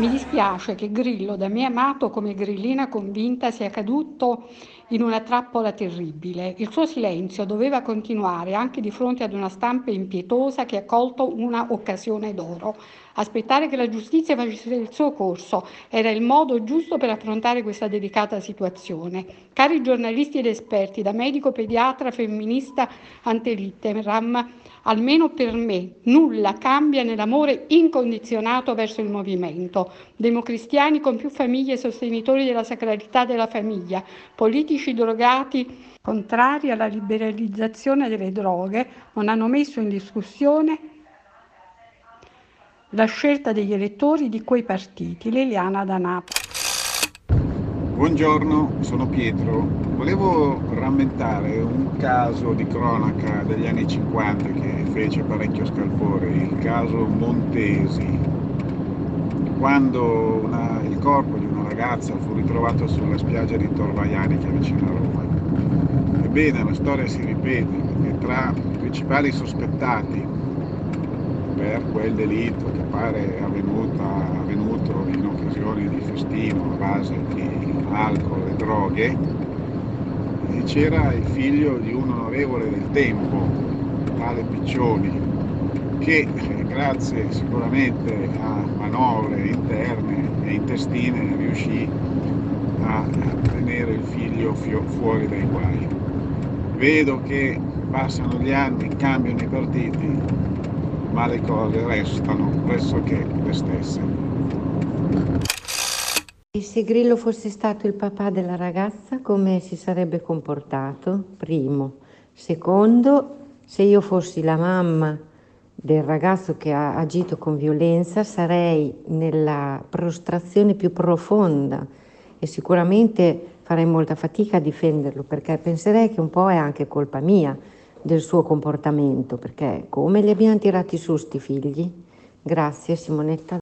Mi dispiace che Grillo, da me amato come grillina convinta, sia caduto in una trappola terribile. Il suo silenzio doveva continuare anche di fronte ad una stampa impietosa che ha colto una occasione d'oro. Aspettare che la giustizia facesse il suo corso era il modo giusto per affrontare questa delicata situazione. Cari giornalisti ed esperti, da medico pediatra femminista ante litteram, almeno per me, nulla cambia nell'amore incondizionato verso il movimento. Democristiani con più famiglie sostenitori della sacralità della famiglia, politici drogati contrari alla liberalizzazione delle droghe, non hanno messo in discussione la scelta degli elettori di quei partiti. Liliana da Napoli. Buongiorno, sono Pietro. Volevo rammentare un caso di cronaca degli anni 50 che fece parecchio scalpore, il caso Montesi, quando una, il corpo di una ragazza fu ritrovato sulla spiaggia di Torvaianica vicino a Roma. Ebbene, la storia si ripete perché tra i principali sospettati per quel delitto che pare avvenuta, avvenuto in occasione di festino a base di alcol e droghe, e c'era il figlio di un onorevole del tempo, tale Piccioni, che grazie sicuramente a manovre interne e intestine riuscì a tenere il figlio fuori dai guai. Vedo che passano gli anni, cambiano i partiti, ma le cose restano pressoché le stesse. E se Grillo fosse stato il papà della ragazza, come si sarebbe comportato? Primo. Secondo, se io fossi la mamma del ragazzo che ha agito con violenza, sarei nella prostrazione più profonda e sicuramente farei molta fatica a difenderlo perché penserei che un po' è anche colpa mia del suo comportamento, perché come li abbiamo tirati su sti figli? Grazie Simonetta.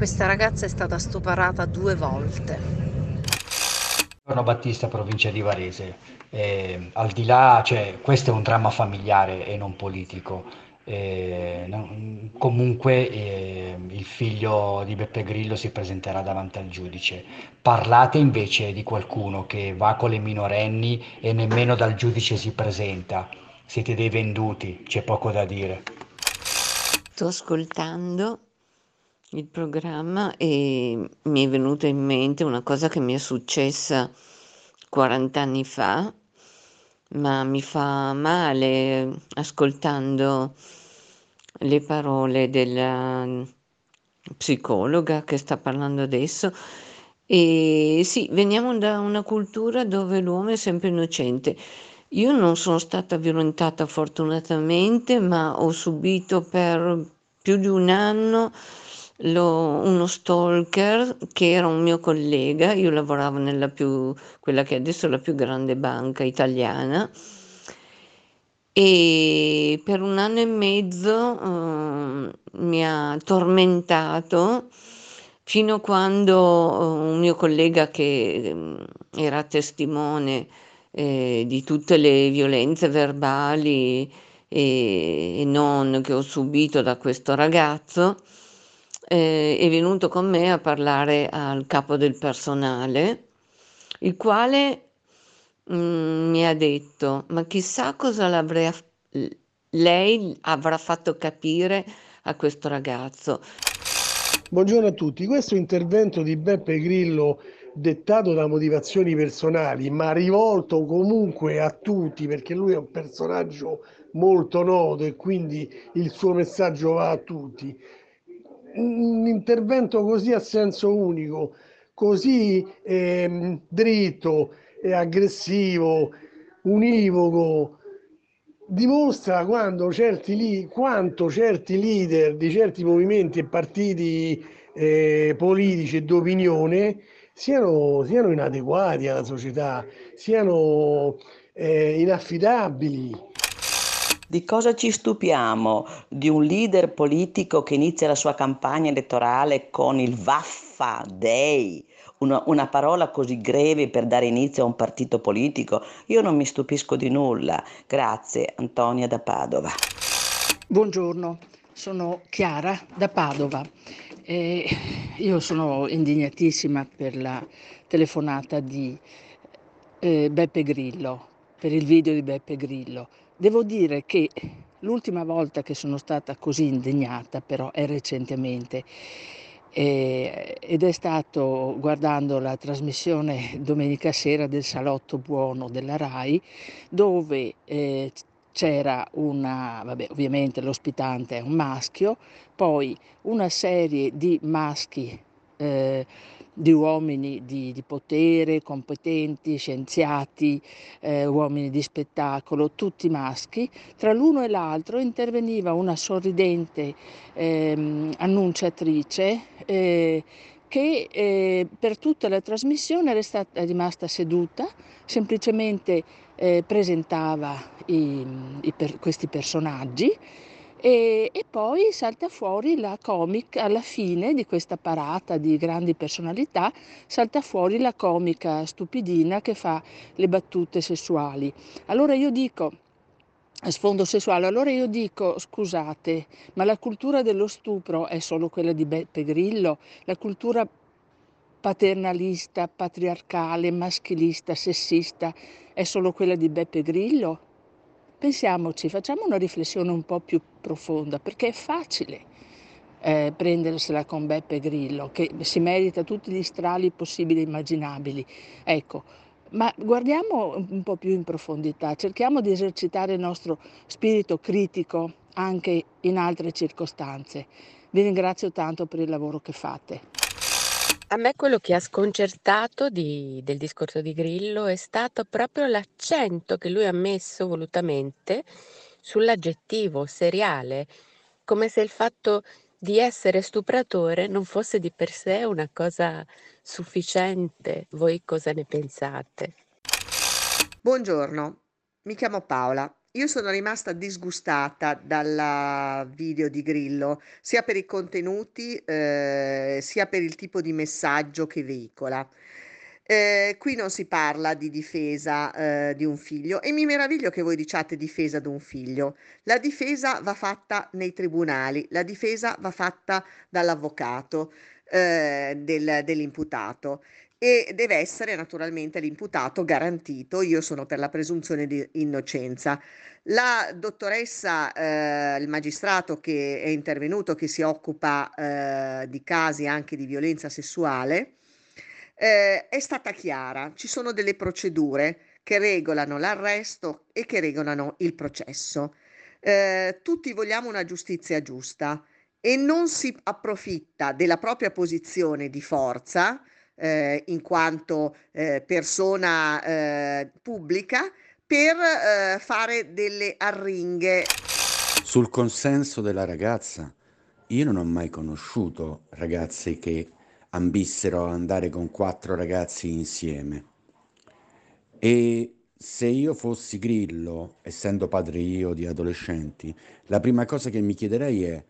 Questa ragazza è stata stuparata due volte. Buongiorno Battista, provincia di Varese. Eh, al di là, cioè, questo è un dramma familiare e non politico. Eh, non, comunque eh, il figlio di Beppe Grillo si presenterà davanti al giudice. Parlate invece di qualcuno che va con le minorenni e nemmeno dal giudice si presenta. Siete dei venduti, c'è poco da dire. Sto ascoltando il programma e mi è venuta in mente una cosa che mi è successa 40 anni fa, ma mi fa male ascoltando le parole della psicologa che sta parlando adesso. E sì, veniamo da una cultura dove l'uomo è sempre innocente. Io non sono stata violentata fortunatamente, ma ho subito per più di un anno lo, uno stalker che era un mio collega, io lavoravo nella più, quella che adesso è la più grande banca italiana e per un anno e mezzo uh, mi ha tormentato fino a quando uh, un mio collega che um, era testimone eh, di tutte le violenze verbali e, e non che ho subito da questo ragazzo, eh, è venuto con me a parlare al capo del personale, il quale mh, mm, mi ha detto, ma chissà cosa l'avrei, lei avrà fatto capire a questo ragazzo. Buongiorno a tutti, questo intervento di Beppe Grillo dettato da motivazioni personali, ma rivolto comunque a tutti perché lui è un personaggio molto noto e quindi il suo messaggio va a tutti un intervento così a senso unico, così eh, dritto e aggressivo, univoco, dimostra certi quanto certi leader di certi movimenti e partiti eh, politici e d'opinione siano, siano inadeguati alla società, siano eh, inaffidabili. Di cosa ci stupiamo? Di un leader politico che inizia la sua campagna elettorale con il Vaffa Day, una, una, parola così greve per dare inizio a un partito politico? Io non mi stupisco di nulla. Grazie, Antonia da Padova. Buongiorno. sono Chiara da Padova. E io sono indignatissima per la telefonata di eh, Beppe Grillo, per il video di Beppe Grillo. Devo dire che l'ultima volta che sono stata così indignata però è recentemente ed è stato guardando la trasmissione domenica sera del Salotto Buono della RAI dove eh, c'era una, vabbè, ovviamente l'ospitante è un maschio, poi una serie di maschi, eh, di uomini di, di, potere, competenti, scienziati, eh, uomini di spettacolo, tutti maschi. Tra l'uno e l'altro interveniva una sorridente eh, annunciatrice eh, che eh, per tutta la trasmissione era stata, rimasta seduta, semplicemente eh, presentava i, i per, questi personaggi e, e, poi salta fuori la comic alla fine di questa parata di grandi personalità, salta fuori la comica stupidina che fa le battute sessuali. Allora io dico, a sfondo sessuale, allora io dico, scusate, ma la cultura dello stupro è solo quella di Beppe Grillo? La cultura paternalista, patriarcale, maschilista, sessista è solo quella di Beppe Grillo? Pensiamoci, facciamo una riflessione un po' più profonda, perché è facile eh, prendersela con Beppe Grillo, che si merita tutti gli strali possibili e immaginabili. Ecco, ma guardiamo un po' più in profondità, cerchiamo di esercitare il nostro spirito critico anche in altre circostanze. Vi ringrazio tanto per il lavoro che fate. A me quello che ha sconcertato di del discorso di Grillo è stato proprio l'accento che lui ha messo volutamente sull'aggettivo seriale, come se il fatto di essere stupratore non fosse di per sé una cosa sufficiente. Voi cosa ne pensate? Buongiorno, mi chiamo Paola io sono rimasta disgustata dal video di Grillo, sia per i contenuti, eh, sia per il tipo di messaggio che veicola. Eh, qui non si parla di difesa eh, di un figlio e mi meraviglio che voi diciate difesa di un figlio. La difesa va fatta nei tribunali, la difesa va fatta dall'avvocato eh, del, dell'imputato e deve essere naturalmente l'imputato garantito. Io sono per la presunzione di innocenza. La dottoressa, eh, il magistrato che è intervenuto, che si occupa eh, di casi anche di violenza sessuale, eh, è stata chiara. Ci sono delle procedure che regolano l'arresto e che regolano il processo. Eh, tutti vogliamo una giustizia giusta e non si approfitta della propria posizione di forza eh, in quanto eh, persona eh, pubblica per eh, fare delle arringhe. Sul consenso della ragazza, io non ho mai conosciuto ragazze che ambissero ad andare con quattro ragazzi insieme. E se io fossi Grillo, essendo padre io di adolescenti, la prima cosa che mi chiederei è: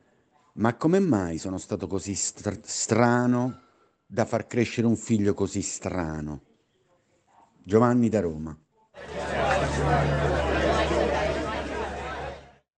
ma come mai sono stato così str- strano da far crescere un figlio così strano. Giovanni da Roma.